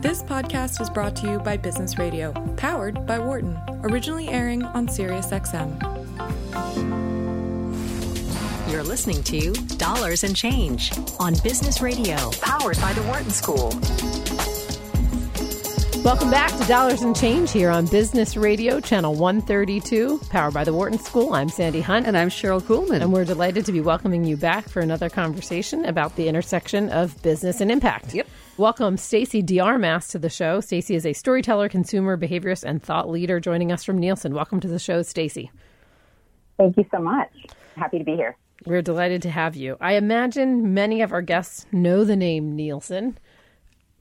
This podcast is brought to you by Business Radio, powered by Wharton, originally airing on SiriusXM. You're listening to Dollars and Change on Business Radio, powered by the Wharton School. Welcome back to Dollars and Change here on Business Radio, channel 132, powered by the Wharton School. I'm Sandy Hunt. And I'm Cheryl Kuhlman. And we're delighted to be welcoming you back for another conversation about the intersection of business and impact. Yep. Welcome Stacy de Armas to the show. Stacy is a storyteller, consumer, behaviorist, and thought leader joining us from Nielsen. Welcome to the show, Stacy. Thank you so much. Happy to be here. We're delighted to have you. I imagine many of our guests know the name Nielsen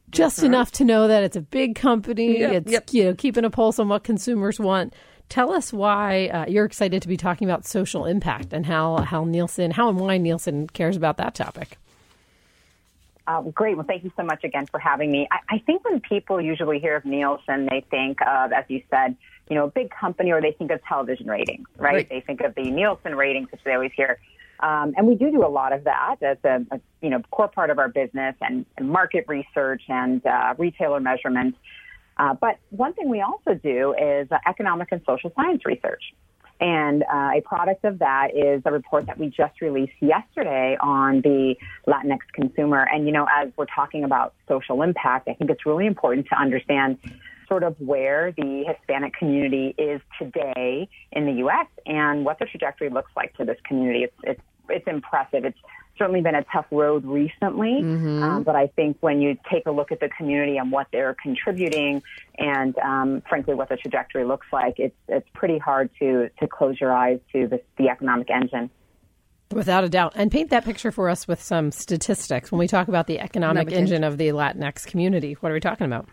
just uh-huh. enough to know that it's a big company. Yep, it's yep. you know keeping a pulse on what consumers want. Tell us why uh, you're excited to be talking about social impact and how how Nielsen, how and why Nielsen cares about that topic. Uh, great. Well, thank you so much again for having me. I, I think when people usually hear of Nielsen, they think of, as you said, you know, a big company, or they think of television ratings, right? right. They think of the Nielsen ratings, which they always hear. Um, and we do do a lot of that as a, a you know core part of our business and, and market research and uh, retailer measurement. Uh, but one thing we also do is uh, economic and social science research. And uh, a product of that is a report that we just released yesterday on the Latinx consumer. And, you know, as we're talking about social impact, I think it's really important to understand sort of where the Hispanic community is today in the U.S. and what the trajectory looks like for this community. It's it's it's impressive. It's certainly been a tough road recently, mm-hmm. um, but I think when you take a look at the community and what they're contributing, and um, frankly what the trajectory looks like, it's it's pretty hard to to close your eyes to the, the economic engine. Without a doubt. And paint that picture for us with some statistics. When we talk about the economic engine of the Latinx community, what are we talking about?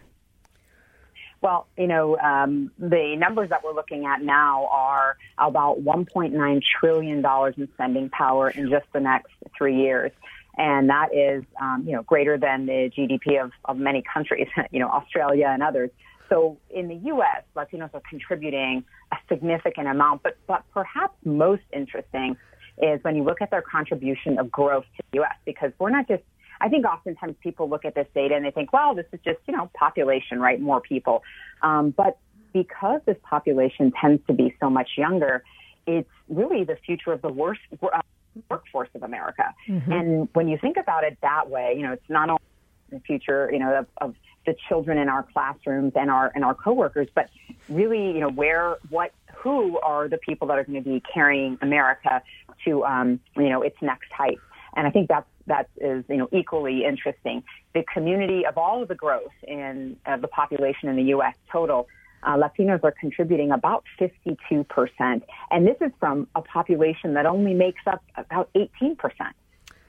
Well, you know, um, the numbers that we're looking at now are about $1.9 trillion in spending power in just the next three years. And that is, um, you know, greater than the GDP of, of many countries, you know, Australia and others. So in the U.S., Latinos are contributing a significant amount, but, but perhaps most interesting is when you look at their contribution of growth to the U.S. because we're not just I think oftentimes people look at this data and they think, well, this is just, you know, population, right? More people. Um, but because this population tends to be so much younger, it's really the future of the worst uh, workforce of America. Mm-hmm. And when you think about it that way, you know, it's not only the future, you know, of, of the children in our classrooms and our and our coworkers, but really, you know, where, what, who are the people that are going to be carrying America to, um, you know, its next height. And I think that's that is you know equally interesting. The community of all of the growth in uh, the population in the U.S. total, uh, Latinos are contributing about 52 percent, and this is from a population that only makes up about 18 percent.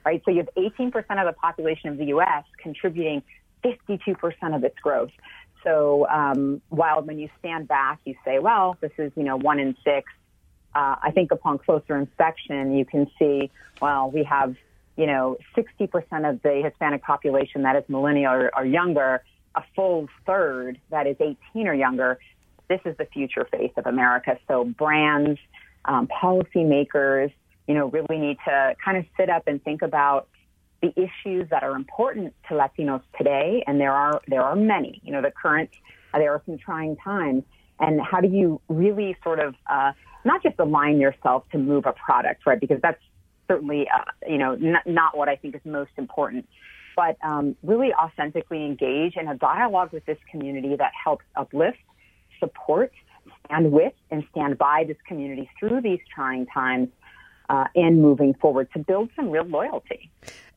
Right, so you have 18 percent of the population of the U.S. contributing 52 percent of its growth. So um, while when you stand back, you say, well, this is you know one in six. Uh, I think upon closer inspection, you can see, well, we have you know, 60% of the Hispanic population that is millennial or, or younger, a full third that is 18 or younger. This is the future face of America. So brands, um, policymakers, you know, really need to kind of sit up and think about the issues that are important to Latinos today, and there are there are many. You know, the current uh, there are some trying times, and how do you really sort of uh, not just align yourself to move a product, right? Because that's certainly, uh, you know, n- not what I think is most important. But um, really authentically engage in a dialogue with this community that helps uplift, support, stand with, and stand by this community through these trying times uh, and moving forward to build some real loyalty.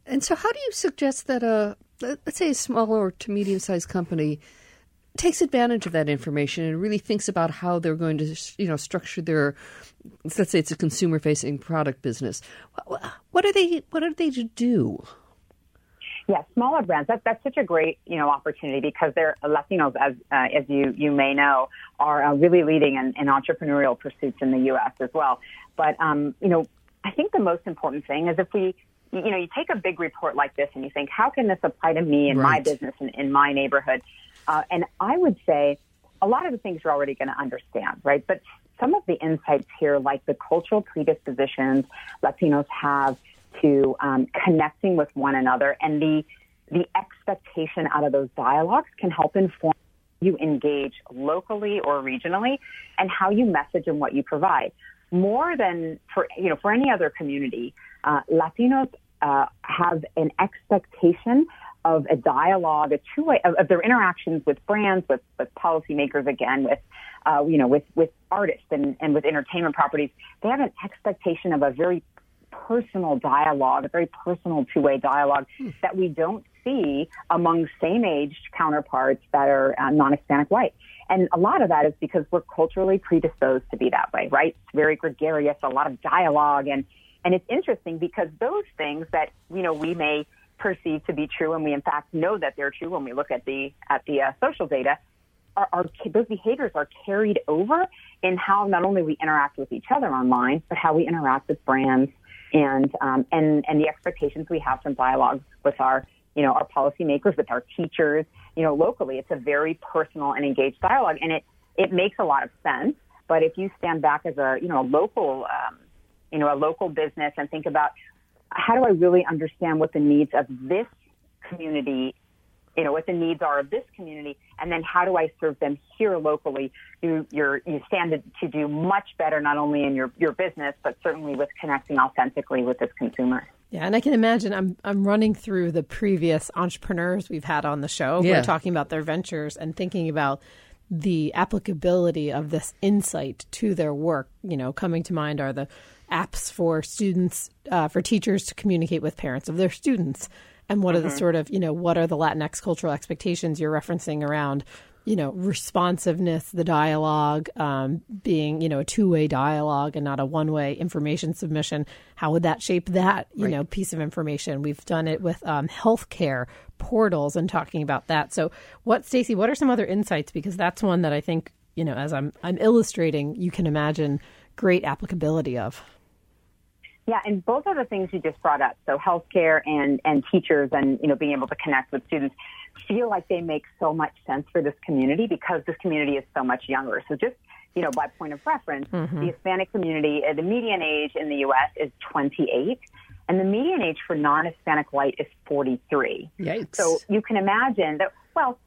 And so, how do you suggest that a let's say a smaller to medium sized company takes advantage of that information and really thinks about how they're going to, you know, structure their, let's say it's a consumer facing product business. What are they, what are they to do? Yeah, smaller brands. That, that's such a great, you know, opportunity because they're Latinos, as uh, as you you may know, are uh, really leading in, in, entrepreneurial pursuits in the U.S. as well. But um, you know, I think the most important thing is if we, you know, you take a big report like this and you think, how can this apply to me and right. my business and in my neighborhood? Uh, and I would say a lot of the things you're already going to understand, right? But some of the insights here, like the cultural predispositions Latinos have to um, connecting with one another and the the expectation out of those dialogues can help inform you engage locally or regionally and how you message and what you provide. More than for, you know, for any other community, uh, Latinos uh, have an expectation of a dialogue, a two-way of, of, their interactions with brands, with, with policymakers, again, with uh, you know, with with artists and, and with entertainment properties. They have an expectation of a very personal dialogue, a very personal two-way dialogue hmm. that we don't see among same-aged counterparts that are uh, non-Hispanic white. And a lot of that is because we're culturally predisposed to be that way, right? It's very gregarious, a lot of dialogue, and and it's interesting because those things that you know we may perceive to be true, and we in fact know that they're true when we look at the at the uh, social data. Are, are, those behaviors are carried over in how not only we interact with each other online, but how we interact with brands and um, and and the expectations we have from dialogue with our you know our policymakers, with our teachers, you know locally. It's a very personal and engaged dialogue, and it it makes a lot of sense. But if you stand back as a you know a local um, you know a local business and think about how do I really understand what the needs of this community, you know, what the needs are of this community, and then how do I serve them here locally? You, you're, you stand to, to do much better, not only in your, your business, but certainly with connecting authentically with this consumer. Yeah, and I can imagine I'm I'm running through the previous entrepreneurs we've had on the show yeah. who are talking about their ventures and thinking about the applicability of this insight to their work. You know, coming to mind are the apps for students, uh, for teachers to communicate with parents of their students. And what mm-hmm. are the mm-hmm. sort of, you know, what are the Latinx cultural expectations you're referencing around, you know, responsiveness, the dialogue, um, being, you know, a two way dialogue and not a one way information submission? How would that shape that, you right. know, piece of information? We've done it with um, healthcare portals and talking about that. So, what, Stacy, what are some other insights? Because that's one that I think, you know, as I'm, I'm illustrating, you can imagine great applicability of. Yeah, and both of the things you just brought up, so healthcare and, and teachers and, you know, being able to connect with students feel like they make so much sense for this community because this community is so much younger. So just, you know, by point of reference, mm-hmm. the Hispanic community, uh, the median age in the U.S. is 28 and the median age for non-Hispanic white is 43. Yikes. So you can imagine that, well,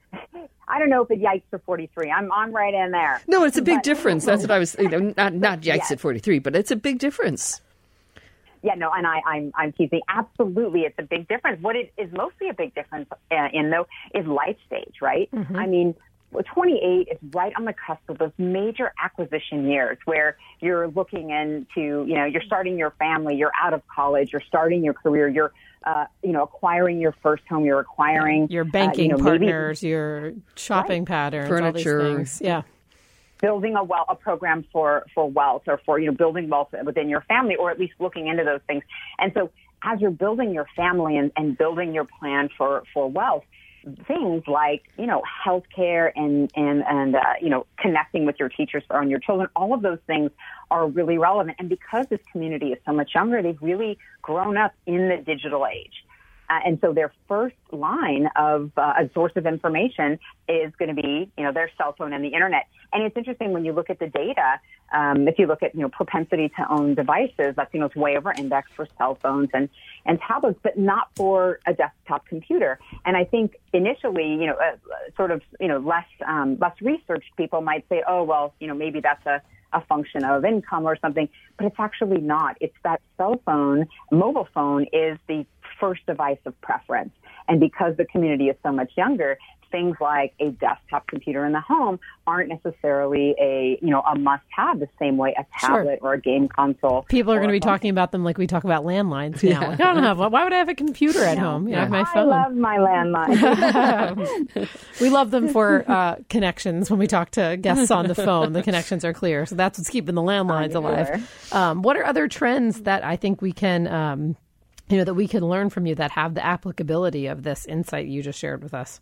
I don't know if it yikes for 43. I'm, I'm right in there. No, it's a big but, difference. That's what I was, you know, not, not yikes yes. at 43, but it's a big difference. Yeah, no, and I, I'm I'm teasing. Absolutely, it's a big difference. What it is mostly a big difference uh, in though is life stage, right? Mm-hmm. I mean, 28 is right on the cusp of those major acquisition years where you're looking into, you know, you're starting your family, you're out of college, you're starting your career, you're, uh, you know, acquiring your first home, you're acquiring your banking uh, you know, partners, maybe, your shopping right. patterns, furniture, yeah building a well a program for for wealth or for you know building wealth within your family or at least looking into those things. And so as you're building your family and, and building your plan for for wealth things like you know healthcare and and and uh, you know connecting with your teachers or your children all of those things are really relevant. And because this community is so much younger they've really grown up in the digital age uh, and so their first line of uh, a source of information is going to be, you know, their cell phone and the internet. And it's interesting when you look at the data. Um, if you look at, you know, propensity to own devices, that's Latinos way over index for cell phones and and tablets, but not for a desktop computer. And I think initially, you know, uh, sort of, you know, less um, less researched people might say, oh, well, you know, maybe that's a a function of income or something, but it's actually not. It's that cell phone, mobile phone is the first device of preference. And because the community is so much younger, things like a desktop computer in the home aren't necessarily a you know a must have the same way a tablet sure. or a game console. People are going to be talking about them like we talk about landlines now. Yeah. Like, I don't have. Why would I have a computer at home? You know, I my phone. I love my landline. we love them for uh, connections. When we talk to guests on the phone, the connections are clear. So that's what's keeping the landlines alive. Um, what are other trends that I think we can um, you know that we can learn from you that have the applicability of this insight you just shared with us.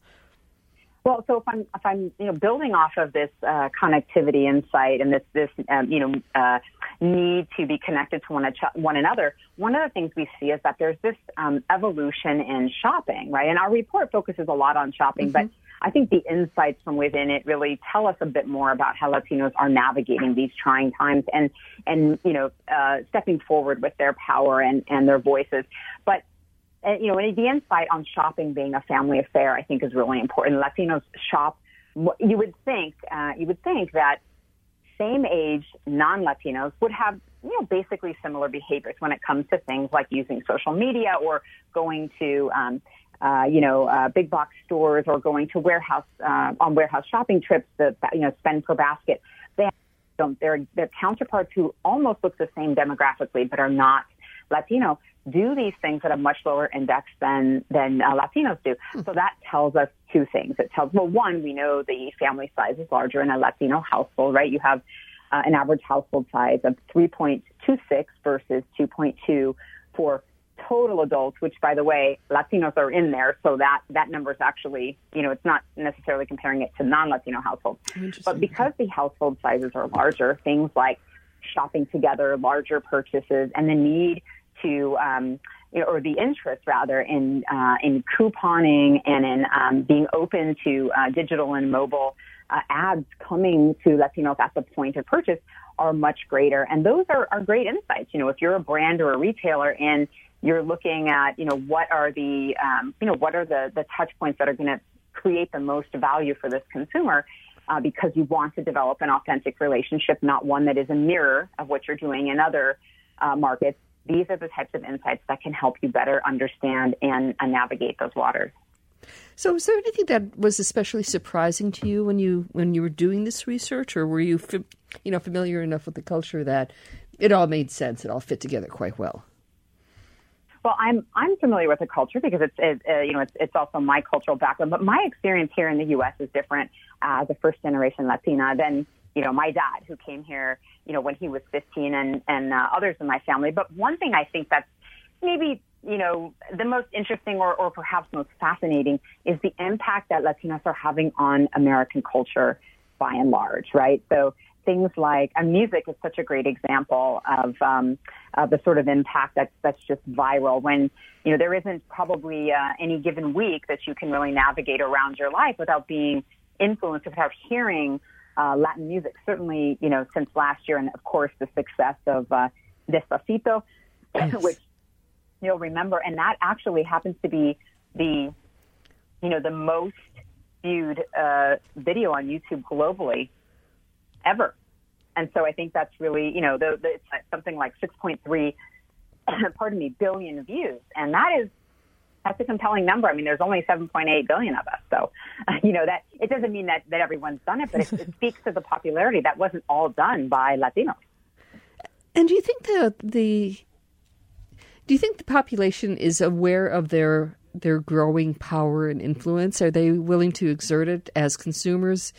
Well, so if I'm if I'm you know building off of this uh, connectivity insight and this this um, you know uh, need to be connected to one, one another, one of the things we see is that there's this um, evolution in shopping, right? And our report focuses a lot on shopping, mm-hmm. but I think the insights from within it really tell us a bit more about how Latinos are navigating these trying times and, and, you know, uh, stepping forward with their power and, and their voices. But you know, and the insight on shopping being a family affair, I think, is really important. Latinos shop. You would think, uh, you would think that same age non-Latinos would have, you know, basically similar behaviors when it comes to things like using social media or going to, um, uh, you know, uh, big box stores or going to warehouse uh, on warehouse shopping trips. The you know spend per basket. They have, they're, they're counterparts who almost look the same demographically but are not Latino do these things at a much lower index than than uh, Latinos do. Hmm. So that tells us two things. It tells well, one, we know the family size is larger in a Latino household, right? You have uh, an average household size of 3.26 versus 2.2 for total adults, which by the way, Latinos are in there. So that, that number is actually, you know, it's not necessarily comparing it to non-Latino households. But because the household sizes are larger, things like shopping together, larger purchases, and the need to, um, or the interest rather in uh, in couponing and in um, being open to uh, digital and mobile uh, ads coming to Latinos at the point of purchase are much greater. And those are, are great insights. You know, if you're a brand or a retailer and you're looking at, you know, what are the, um, you know, what are the, the touch points that are going to create the most value for this consumer, uh, because you want to develop an authentic relationship, not one that is a mirror of what you're doing in other uh, markets. These are the types of insights that can help you better understand and uh, navigate those waters. So, was there anything that was especially surprising to you when you when you were doing this research, or were you, you know, familiar enough with the culture that it all made sense, it all fit together quite well? Well, I'm I'm familiar with the culture because it's it, uh, you know it's it's also my cultural background. But my experience here in the U.S. is different as a first generation Latina than you know my dad who came here you know when he was 15 and and uh, others in my family. But one thing I think that's maybe you know the most interesting or, or perhaps most fascinating is the impact that Latinos are having on American culture by and large, right? So things like and music is such a great example of um, of the sort of impact that's that's just viral. When you know there isn't probably uh, any given week that you can really navigate around your life without being influenced, without hearing uh, Latin music. Certainly, you know, since last year, and of course the success of uh, Despacito, yes. which you'll remember, and that actually happens to be the you know the most viewed uh, video on YouTube globally ever. And so I think that's really, you know, the, the, it's something like 6.3, pardon me, billion views. And that is, that's a compelling number. I mean, there's only 7.8 billion of us. So, you know, that it doesn't mean that, that everyone's done it, but it, it speaks to the popularity that wasn't all done by Latinos. And do you think the, the, do you think the population is aware of their their growing power and influence? Are they willing to exert it as consumers?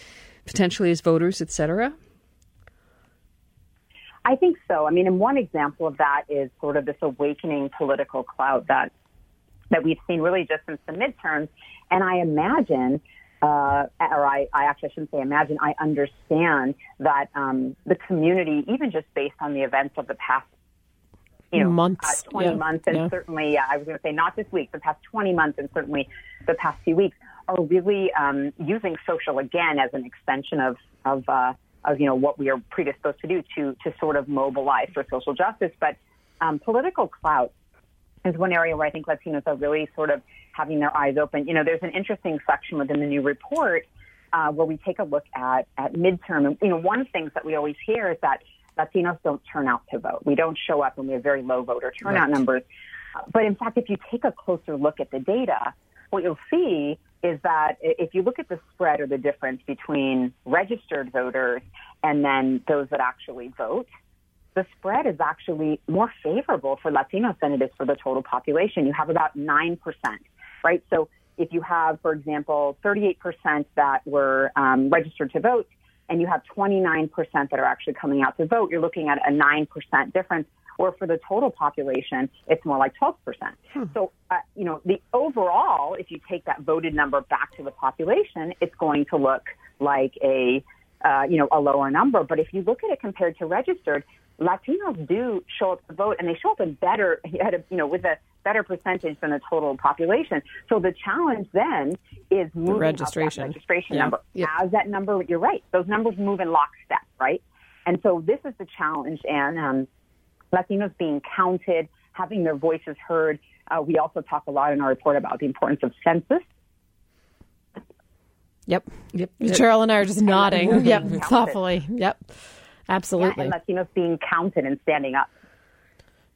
potentially as voters, etc.? I think so. I mean, and one example of that is sort of this awakening political clout that that we've seen really just since the midterms. And I imagine, uh, or I, I actually shouldn't say imagine, I understand that um, the community, even just based on the events of the past, you know, months, uh, 20 yeah. months, and yeah. certainly, uh, I was going to say not this week, the past 20 months, and certainly the past few weeks, are really um, using social again as an extension of of, uh, of you know what we are predisposed to do to to sort of mobilize for social justice. But um, political clout is one area where I think Latinos are really sort of having their eyes open. You know, there's an interesting section within the new report uh, where we take a look at at midterm. And, you know, one of the things that we always hear is that Latinos don't turn out to vote. We don't show up, and we have very low voter turnout right. numbers. But in fact, if you take a closer look at the data, what you'll see is that if you look at the spread or the difference between registered voters and then those that actually vote, the spread is actually more favorable for Latinos than it is for the total population. You have about 9%, right? So if you have, for example, 38% that were um, registered to vote and you have 29% that are actually coming out to vote, you're looking at a 9% difference or for the total population, it's more like 12%. Hmm. So, uh, you know, the overall, if you take that voted number back to the population, it's going to look like a, uh, you know, a lower number. But if you look at it compared to registered, Latinos do show up to vote, and they show up in better, you know, with a better percentage than the total population. So the challenge then is moving the registration, registration yeah. number. Yep. As that number, you're right; those numbers move in lockstep, right? And so this is the challenge, and um, Latinos being counted, having their voices heard, Uh, we also talk a lot in our report about the importance of census. Yep. Yep. Cheryl and I are just nodding. yep. Thoughtfully. Yep. Absolutely. Yeah, and Latinos being counted and standing up.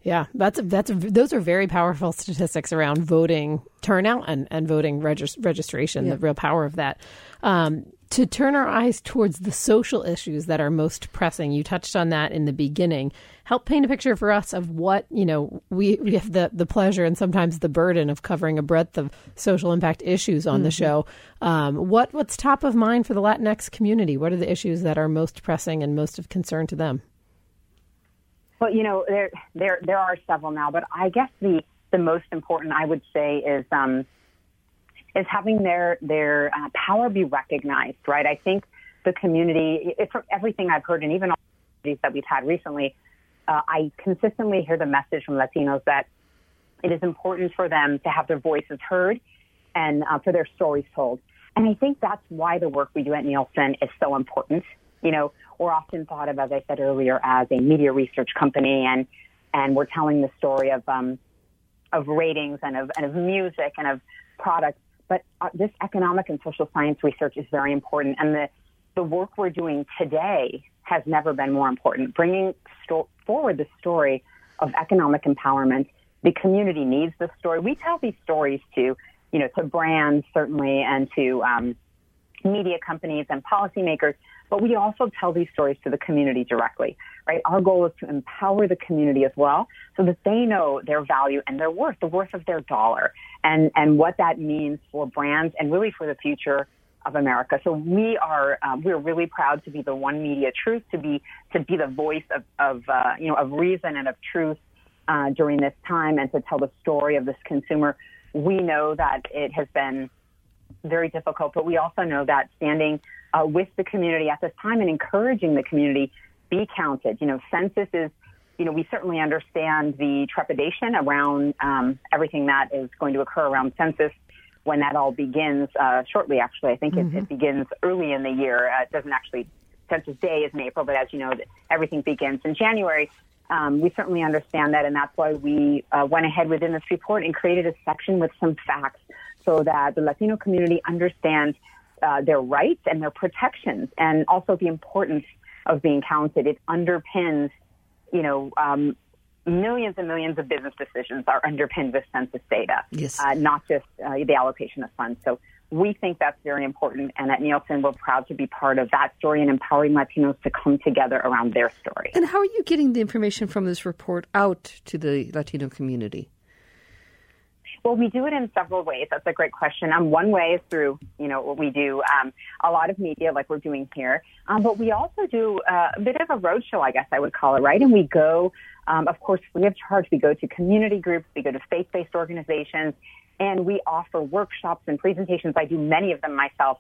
Yeah, that's a, that's a, those are very powerful statistics around voting turnout and and voting regis- registration. Yeah. The real power of that. Um, to turn our eyes towards the social issues that are most pressing. You touched on that in the beginning. Help paint a picture for us of what, you know, we, we have the, the pleasure and sometimes the burden of covering a breadth of social impact issues on mm-hmm. the show. Um, what what's top of mind for the Latinx community? What are the issues that are most pressing and most of concern to them? Well, you know, there there there are several now, but I guess the the most important I would say is um, is having their their uh, power be recognized. Right? I think the community, it, from everything I've heard, and even all the that we've had recently, uh, I consistently hear the message from Latinos that it is important for them to have their voices heard and uh, for their stories told. And I think that's why the work we do at Nielsen is so important. You know, we're often thought of, as I said earlier, as a media research company, and and we're telling the story of um, of ratings and of and of music and of products. But uh, this economic and social science research is very important, and the the work we're doing today has never been more important. Bringing sto- forward the story of economic empowerment. The community needs this story. We tell these stories to, you know, to brands certainly, and to um, media companies and policymakers but we also tell these stories to the community directly, right? Our goal is to empower the community as well so that they know their value and their worth, the worth of their dollar and, and what that means for brands and really for the future of America. So we are um, we're really proud to be the one media truth, to be to be the voice of, of uh, you know of reason and of truth uh, during this time, and to tell the story of this consumer. We know that it has been very difficult, but we also know that standing uh, with the community at this time and encouraging the community be counted. You know, census is, you know, we certainly understand the trepidation around um, everything that is going to occur around census when that all begins uh, shortly. Actually, I think mm-hmm. it, it, begins early in the year. Uh, it doesn't actually Census Day is in April, but as you know, everything begins in January. Um, we certainly understand that, and that's why we uh, went ahead within this report and created a section with some facts so that the Latino community understands uh, their rights and their protections, and also the importance of being counted. It underpins, you know, um, millions and millions of business decisions are underpinned with census data, yes. uh, not just uh, the allocation of funds. So we think that's very important, and at Nielsen, we're proud to be part of that story and empowering Latinos to come together around their story. And how are you getting the information from this report out to the Latino community? Well, we do it in several ways. That's a great question. Um, one way is through, you know, what we do um, a lot of media like we're doing here, um, but we also do uh, a bit of a roadshow, I guess I would call it, right? And we go, um, of course, free of charge. We go to community groups, we go to faith-based organizations, and we offer workshops and presentations. I do many of them myself,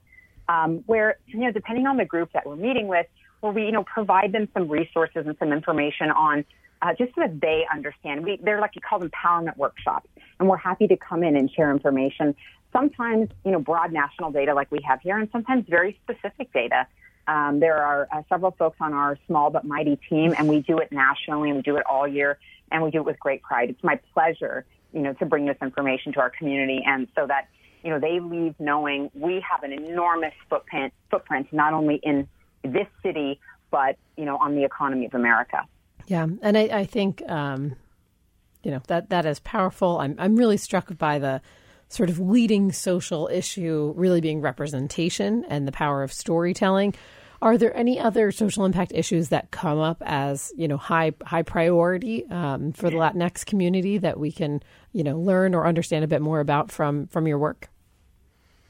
um, where you know, depending on the group that we're meeting with, where we, you know, provide them some resources and some information on uh, just so that they understand. We, they're like you call them empowerment workshops, and we're happy to come in and share information. Sometimes, you know, broad national data like we have here, and sometimes very specific data. Um, there are uh, several folks on our small but mighty team, and we do it nationally, and we do it all year, and we do it with great pride. It's my pleasure, you know, to bring this information to our community, and so that you know they leave knowing we have an enormous footprint, footprint not only in this city, but you know, on the economy of America. Yeah, and I, I think um, you know that that is powerful. I'm I'm really struck by the sort of leading social issue really being representation and the power of storytelling. Are there any other social impact issues that come up as you know high high priority um, for the Latinx community that we can you know learn or understand a bit more about from from your work?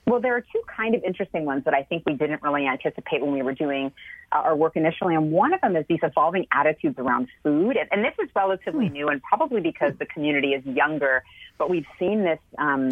Well, there are two kind of interesting ones that I think we didn't really anticipate when we were doing uh, our work initially. And one of them is these evolving attitudes around food. And, and this is relatively mm. new and probably because the community is younger, but we've seen this, um,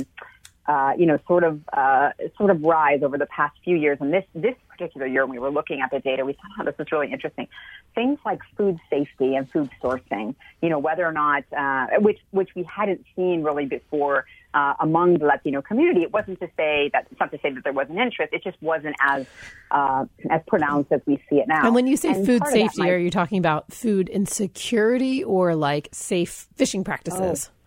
uh, you know, sort of, uh, sort of rise over the past few years. And this, this particular year, when we were looking at the data, we thought, oh, this is really interesting. Things like food safety and food sourcing, you know, whether or not, uh, which, which we hadn't seen really before uh, among the Latino community. It wasn't to say that it's not to say that there wasn't interest. It just wasn't as uh, as pronounced as we see it now. And when you say and food safety, might, are you talking about food insecurity or like safe fishing practices? Oh.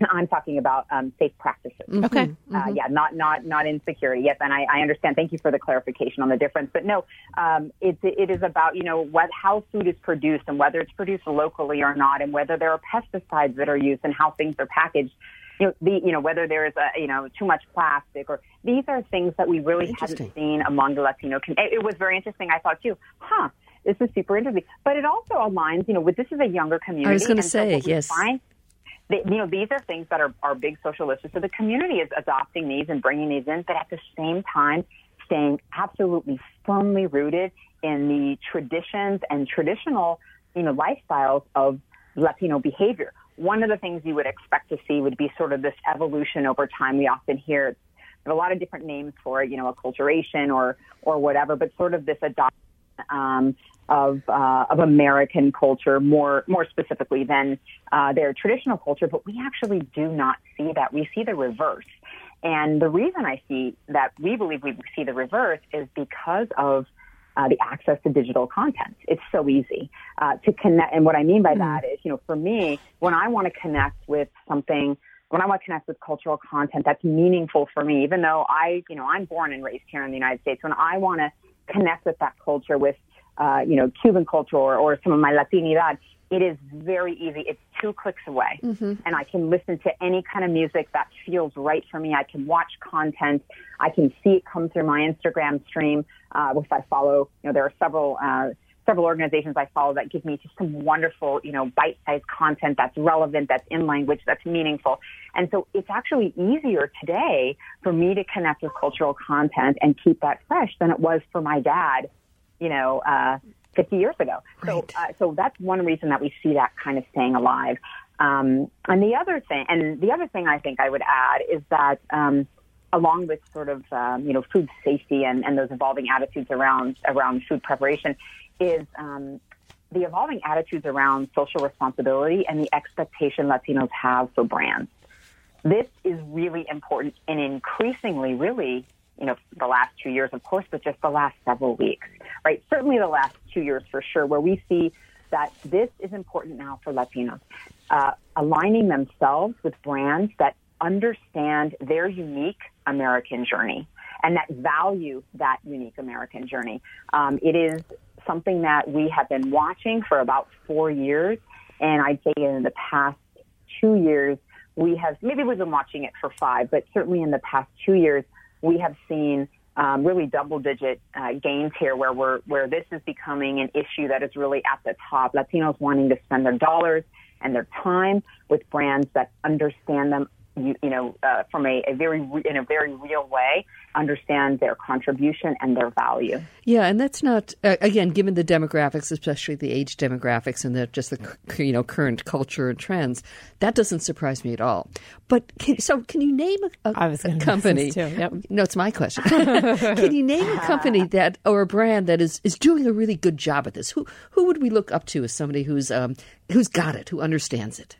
I'm talking about um, safe practices. Mm-hmm. Okay. Mm-hmm. Uh, yeah, not not not insecurity. Yes, and I, I, understand. Thank you for the clarification on the difference. But no, um, it's it is about you know what how food is produced and whether it's produced locally or not, and whether there are pesticides that are used and how things are packaged. You know, the you know whether there's a you know too much plastic or these are things that we really haven't seen among the Latino. community. it was very interesting. I thought too, huh? This is super interesting, but it also aligns, you know, with this is a younger community. I was going to say, so yes. Find, they, you know, these are things that are, are big social issues. So the community is adopting these and bringing these in, but at the same time, staying absolutely firmly rooted in the traditions and traditional, you know, lifestyles of Latino behavior. One of the things you would expect to see would be sort of this evolution over time. We often hear a lot of different names for it, you know, acculturation or or whatever, but sort of this adoption um, of uh, of American culture more more specifically than uh, their traditional culture, but we actually do not see that. We see the reverse. And the reason I see that we believe we see the reverse is because of uh, the access to digital content. It's so easy uh, to connect. And what I mean by mm. that is, you know, for me, when I want to connect with something, when I want to connect with cultural content that's meaningful for me, even though I, you know, I'm born and raised here in the United States, when I want to connect with that culture with uh, you know, Cuban culture or, or some of my Latinidad, it is very easy. It's two clicks away. Mm-hmm. And I can listen to any kind of music that feels right for me. I can watch content. I can see it come through my Instagram stream, uh, which I follow. You know, there are several, uh, several organizations I follow that give me just some wonderful, you know, bite-sized content that's relevant, that's in language, that's meaningful. And so it's actually easier today for me to connect with cultural content and keep that fresh than it was for my dad you know, uh, 50 years ago. Right. So, uh, so that's one reason that we see that kind of staying alive. Um, and the other thing, and the other thing I think I would add is that, um, along with sort of, um, you know, food safety and, and those evolving attitudes around, around food preparation is, um, the evolving attitudes around social responsibility and the expectation Latinos have for brands. This is really important and increasingly really you know, the last two years, of course, but just the last several weeks, right? Certainly the last two years for sure, where we see that this is important now for Latinos, uh, aligning themselves with brands that understand their unique American journey and that value that unique American journey. Um, it is something that we have been watching for about four years, and I'd say in the past two years, we have maybe we've been watching it for five, but certainly in the past two years, we have seen um, really double digit uh, gains here where we're, where this is becoming an issue that is really at the top. Latinos wanting to spend their dollars and their time with brands that understand them, you, you know, uh, from a, a very in a very real way, understand their contribution and their value. Yeah, and that's not uh, again given the demographics, especially the age demographics and the just the you know current culture and trends. That doesn't surprise me at all. But can, so, can you name a, a, a company? Yep. No, it's my question. can you name a company that or a brand that is is doing a really good job at this? Who who would we look up to as somebody who's um, who's got it, who understands it?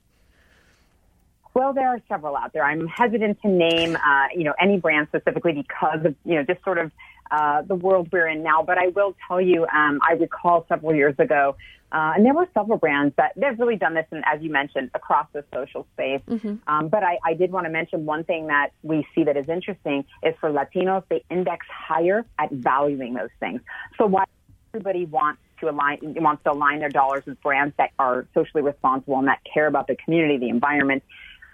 Well, there are several out there. I'm hesitant to name, uh, you know, any brand specifically because of, you know, just sort of uh, the world we're in now. But I will tell you, um, I recall several years ago, uh, and there were several brands that they've really done this, and as you mentioned, across the social space. Mm-hmm. Um, but I, I did want to mention one thing that we see that is interesting is for Latinos, they index higher at valuing those things. So while everybody wants to align wants to align their dollars with brands that are socially responsible and that care about the community, the environment,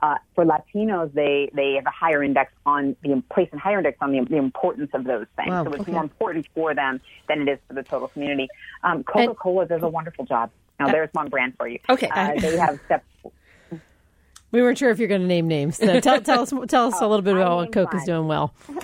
uh, for Latinos, they, they have a higher index on the place and higher index on the, the importance of those things. Wow, so it's okay. more important for them than it is for the total community. Um, Coca Cola does a wonderful job. Now, uh, there's one brand for you. Okay, uh, they have steps. We weren't sure if you're going to name names. So tell, tell us tell us oh, a little bit about what Coke is doing well.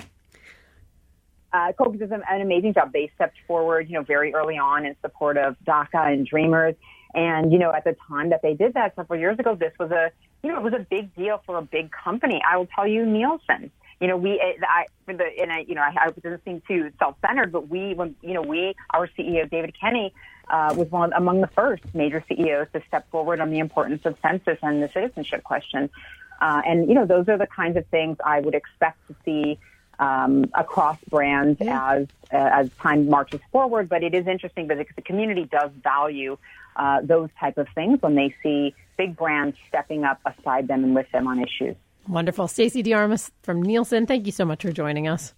Uh, Coke does an amazing job. They stepped forward, you know, very early on in support of DACA and Dreamers. And, you know, at the time that they did that several years ago, this was a, you know, it was a big deal for a big company. I will tell you, Nielsen. You know, we, I, for the, and I, you know, I, I doesn't seem too self-centered, but we, when, you know, we, our CEO, David Kenny, uh, was one among the first major CEOs to step forward on the importance of census and the citizenship question. Uh, and, you know, those are the kinds of things I would expect to see um, across brands yeah. as uh, as time marches forward. But it is interesting because the community does value uh, those type of things when they see big brands stepping up beside them and with them on issues. Wonderful. Stacey DeArmas from Nielsen, thank you so much for joining us.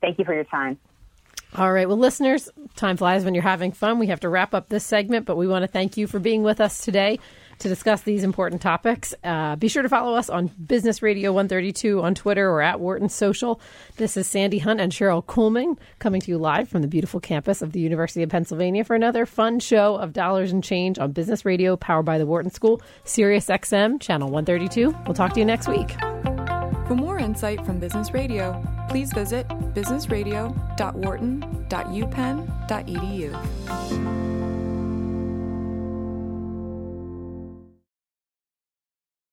Thank you for your time. All right. Well, listeners, time flies when you're having fun. We have to wrap up this segment, but we want to thank you for being with us today to discuss these important topics. Uh, be sure to follow us on Business Radio 132 on Twitter or at Wharton Social. This is Sandy Hunt and Cheryl Kuhlman coming to you live from the beautiful campus of the University of Pennsylvania for another fun show of Dollars and Change on Business Radio powered by the Wharton School, Sirius XM, Channel 132. We'll talk to you next week. For more insight from Business Radio, please visit businessradio.wharton.upenn.edu.